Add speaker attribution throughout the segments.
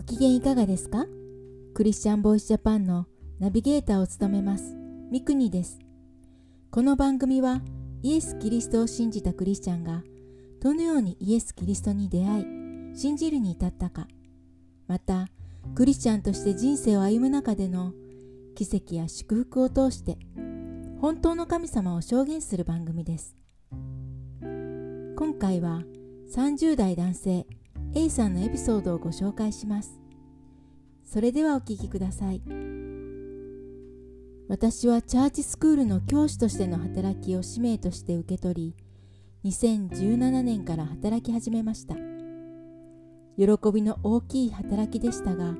Speaker 1: ご機嫌いかがですか？クリスチャンボイスジャパンのナビゲーターを務めますミクニです。この番組はイエス・キリストを信じたクリスチャンがどのようにイエス・キリストに出会い信じるに至ったかまたクリスチャンとして人生を歩む中での奇跡や祝福を通して本当の神様を証言する番組です今回は30代男性 A さんのエピソードをご紹介します。それではお聞きください。私はチャーチスクールの教師としての働きを使命として受け取り2017年から働き始めました。喜びの大きい働きでしたが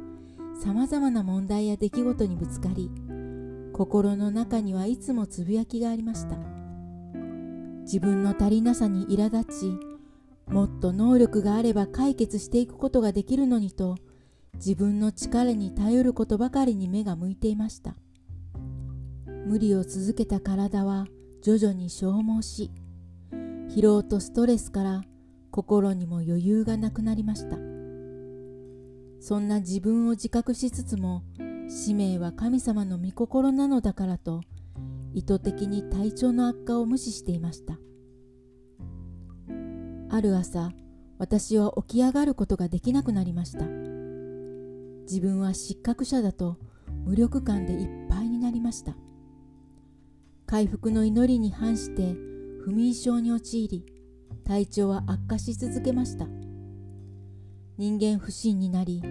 Speaker 1: さまざまな問題や出来事にぶつかり心の中にはいつもつぶやきがありました。自分の足りなさに苛立ちもっと能力があれば解決していくことができるのにと自分の力に頼ることばかりに目が向いていました。無理を続けた体は徐々に消耗し疲労とストレスから心にも余裕がなくなりました。そんな自分を自覚しつつも使命は神様の御心なのだからと意図的に体調の悪化を無視していました。ある朝私は起き上がることができなくなりました。自分は失格者だと無力感でいっぱいになりました。回復の祈りに反して不眠症に陥り体調は悪化し続けました。人間不信になり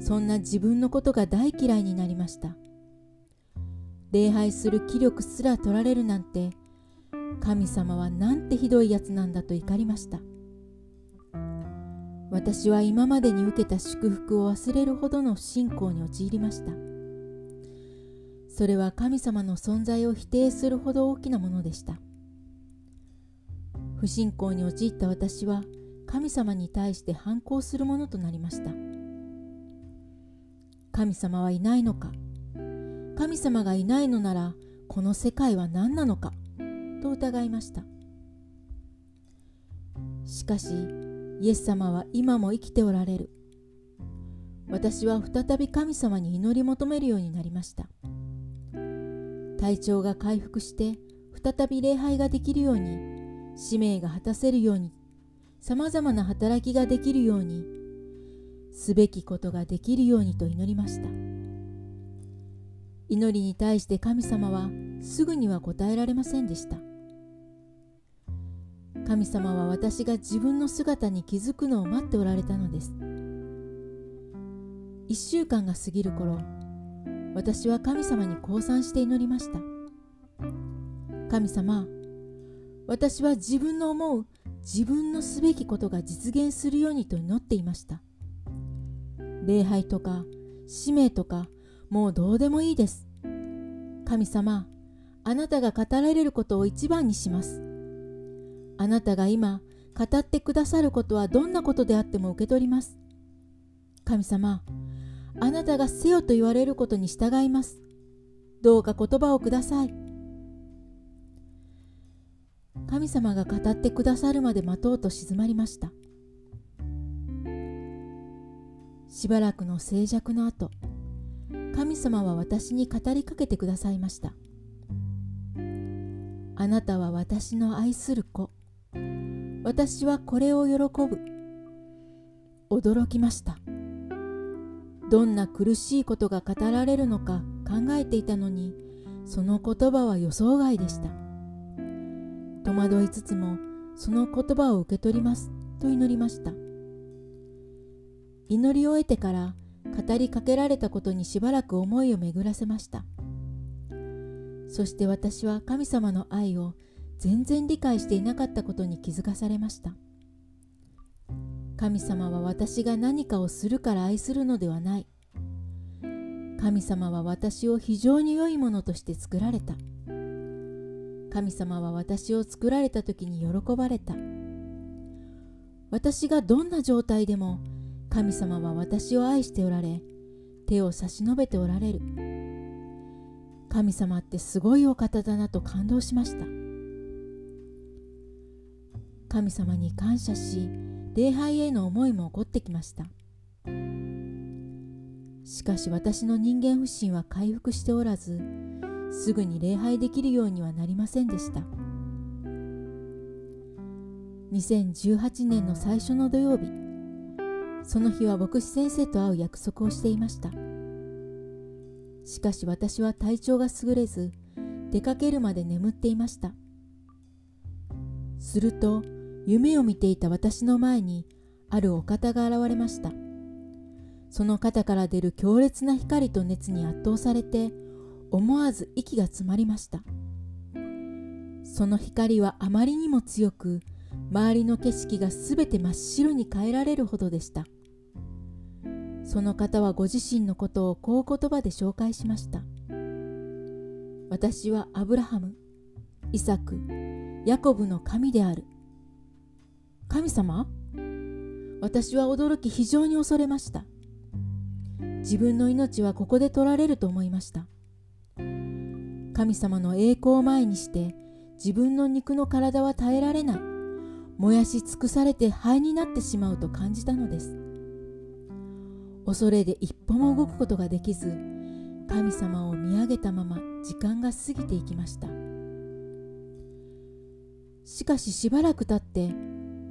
Speaker 1: そんな自分のことが大嫌いになりました。礼拝する気力すら取られるなんて神様はなんてひどいやつなんだと怒りました。私は今までに受けた祝福を忘れるほどの不信仰に陥りました。それは神様の存在を否定するほど大きなものでした。不信仰に陥った私は神様に対して反抗するものとなりました。神様はいないのか。神様がいないのならこの世界は何なのかと疑いました。しかしイエス様は今も生きておられる。私は再び神様に祈り求めるようになりました。体調が回復して再び礼拝ができるように使命が果たせるようにさまざまな働きができるようにすべきことができるようにと祈りました。祈りに対して神様はすぐには答えられませんでした。神様は私が自分の姿に気づくのを待っておられたのです。一週間が過ぎる頃私は神様に降参して祈りました。神様私は自分の思う自分のすべきことが実現するようにと祈っていました。礼拝とか使命とかもうどうでもいいです。神様あなたが語られることを一番にします。あなたが今語ってくださることはどんなことであっても受け取ります。神様、あなたがせよと言われることに従います。どうか言葉をください。神様が語ってくださるまで待とうと静まりました。しばらくの静寂の後、神様は私に語りかけてくださいました。あなたは私の愛する子。私はこれを喜ぶ。驚きました。どんな苦しいことが語られるのか考えていたのに、その言葉は予想外でした。戸惑いつつも、その言葉を受け取りますと祈りました。祈りを得てから語りかけられたことにしばらく思いを巡らせました。そして私は神様の愛を全然理解していなかったことに気づかされました。神様は私が何かをするから愛するのではない。神様は私を非常に良いものとして作られた。神様は私を作られた時に喜ばれた。私がどんな状態でも神様は私を愛しておられ手を差し伸べておられる。神様ってすごいお方だなと感動しました。神様に感謝し礼拝への思いも起こってきました。しかし私の人間不信は回復しておらずすぐに礼拝できるようにはなりませんでした。2018年の最初の土曜日その日は牧師先生と会う約束をしていました。しかし私は体調が優れず出かけるまで眠っていました。すると夢を見ていた私の前にあるお方が現れました。その肩から出る強烈な光と熱に圧倒されて思わず息が詰まりました。その光はあまりにも強く周りの景色がすべて真っ白に変えられるほどでした。その方はご自身のことをこう言葉で紹介しました。私はアブラハムイサクヤコブの神である。神様？私は驚き非常に恐れました。自分の命はここで取られると思いました。神様の栄光を前にして自分の肉の体は耐えられない。燃やし尽くされて灰になってしまうと感じたのです。恐れで一歩も動くことができず神様を見上げたまま時間が過ぎていきました。しかししばらく経って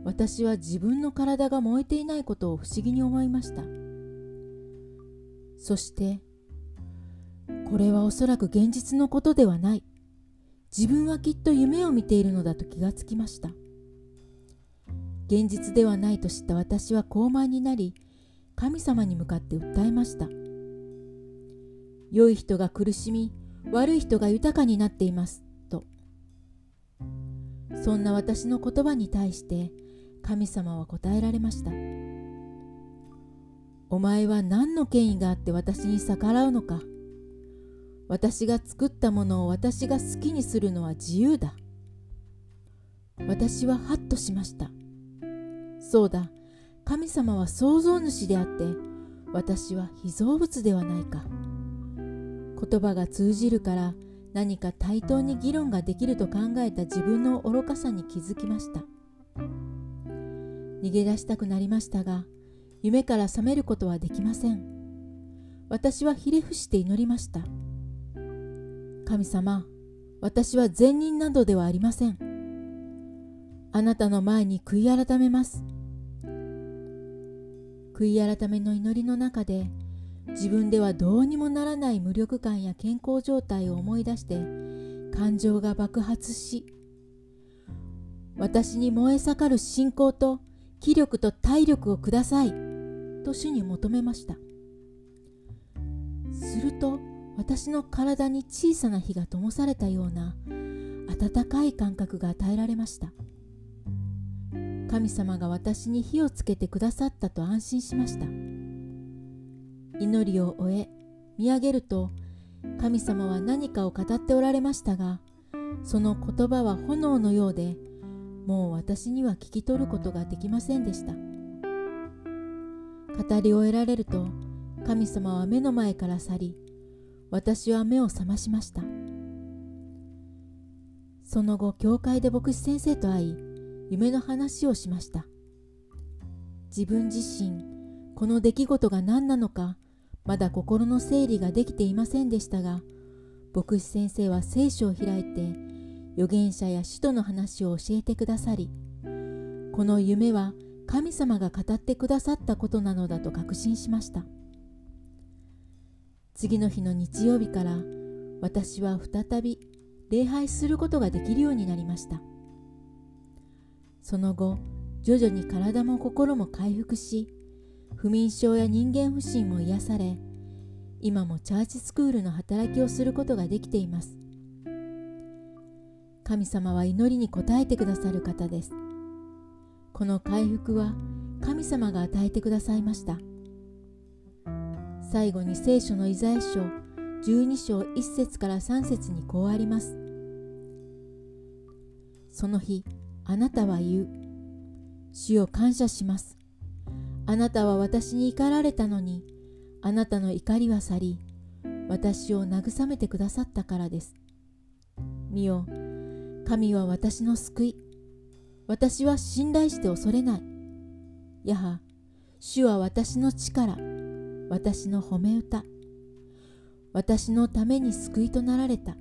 Speaker 1: 私は自分の体が燃えていないことを不思議に思いました。そしてこれはおそらく現実のことではない。自分はきっと夢を見ているのだと気がつきました。現実ではないと知った私は高慢になり神様に向かって訴えました。良い人が苦しみ悪い人が豊かになっていますと。そんな私の言葉に対して神様は答えられました。お前は何の権威があって私に逆らうのか。私が作ったものを私が好きにするのは自由だ。私はハッとしました。そうだ。神様は創造主であって私は被造物ではないか。言葉が通じるから何か対等に議論ができると考えた自分の愚かさに気づきました。逃げ出したくなりましたが夢から覚めることはできません。私はひれ伏して祈りました。神様私は善人などではありません。あなたの前に悔い改めます。悔い改めの祈りの中で自分ではどうにもならない無力感や健康状態を思い出して感情が爆発し私に燃え盛る信仰と気力と体力をください。と主に求めました。すると私の体に小さな火が灯されたような温かい感覚が与えられました。神様が私に火をつけてくださったと安心しました。祈りを終え見上げると神様は何かを語っておられましたがその言葉は炎のようでもう私には聞き取ることができませんでした。語り終えられると神様は目の前から去り私は目を覚ましました。その後教会で牧師先生と会い夢の話をしました。自分自身この出来事が何なのかまだ心の整理ができていませんでしたが牧師先生は聖書を開いて預言者や使徒の話を教えてくださりこの夢は神様が語ってくださったことなのだと確信しました。次の日の日曜日から私は再び礼拝することができるようになりました。その後徐々に体も心も回復し不眠症や人間不信も癒され今もチャーチスクールの働きをすることができています。神様は祈りに応えてくださる方ですこの回復は神様が与えてくださいました最後に聖書のイザヤ書12章1節から3節にこうありますその日あなたは言う。主を感謝します。あなたは私に怒られたのに、あなたの怒りは去り、私を慰めてくださったからです。見よ、神は私の救い。私は信頼して恐れない。やは、主は私の力。私の褒め歌私のために救いとなられた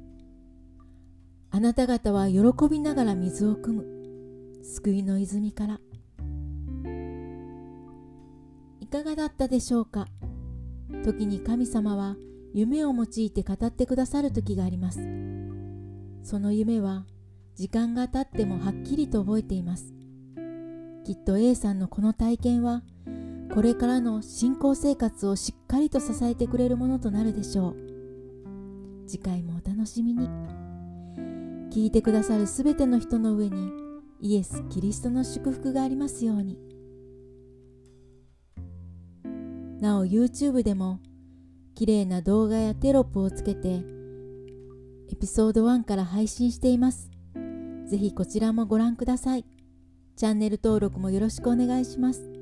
Speaker 1: あなた方は喜びながら水を汲む救いの泉からいかがだったでしょうか時に神様は夢を用いて語ってくださる時がありますその夢は時間が経ってもはっきりと覚えています。きっと A さんのこの体験はこれからの信仰生活をしっかりと支えてくれるものとなるでしょう。次回もお楽しみに。聞いてくださるすべての人の上にイエス・キリストの祝福がありますように。なお YouTube でも綺麗な動画やテロップをつけてエピソード1から配信しています。ぜひこちらもご覧ください。チャンネル登録もよろしくお願いします。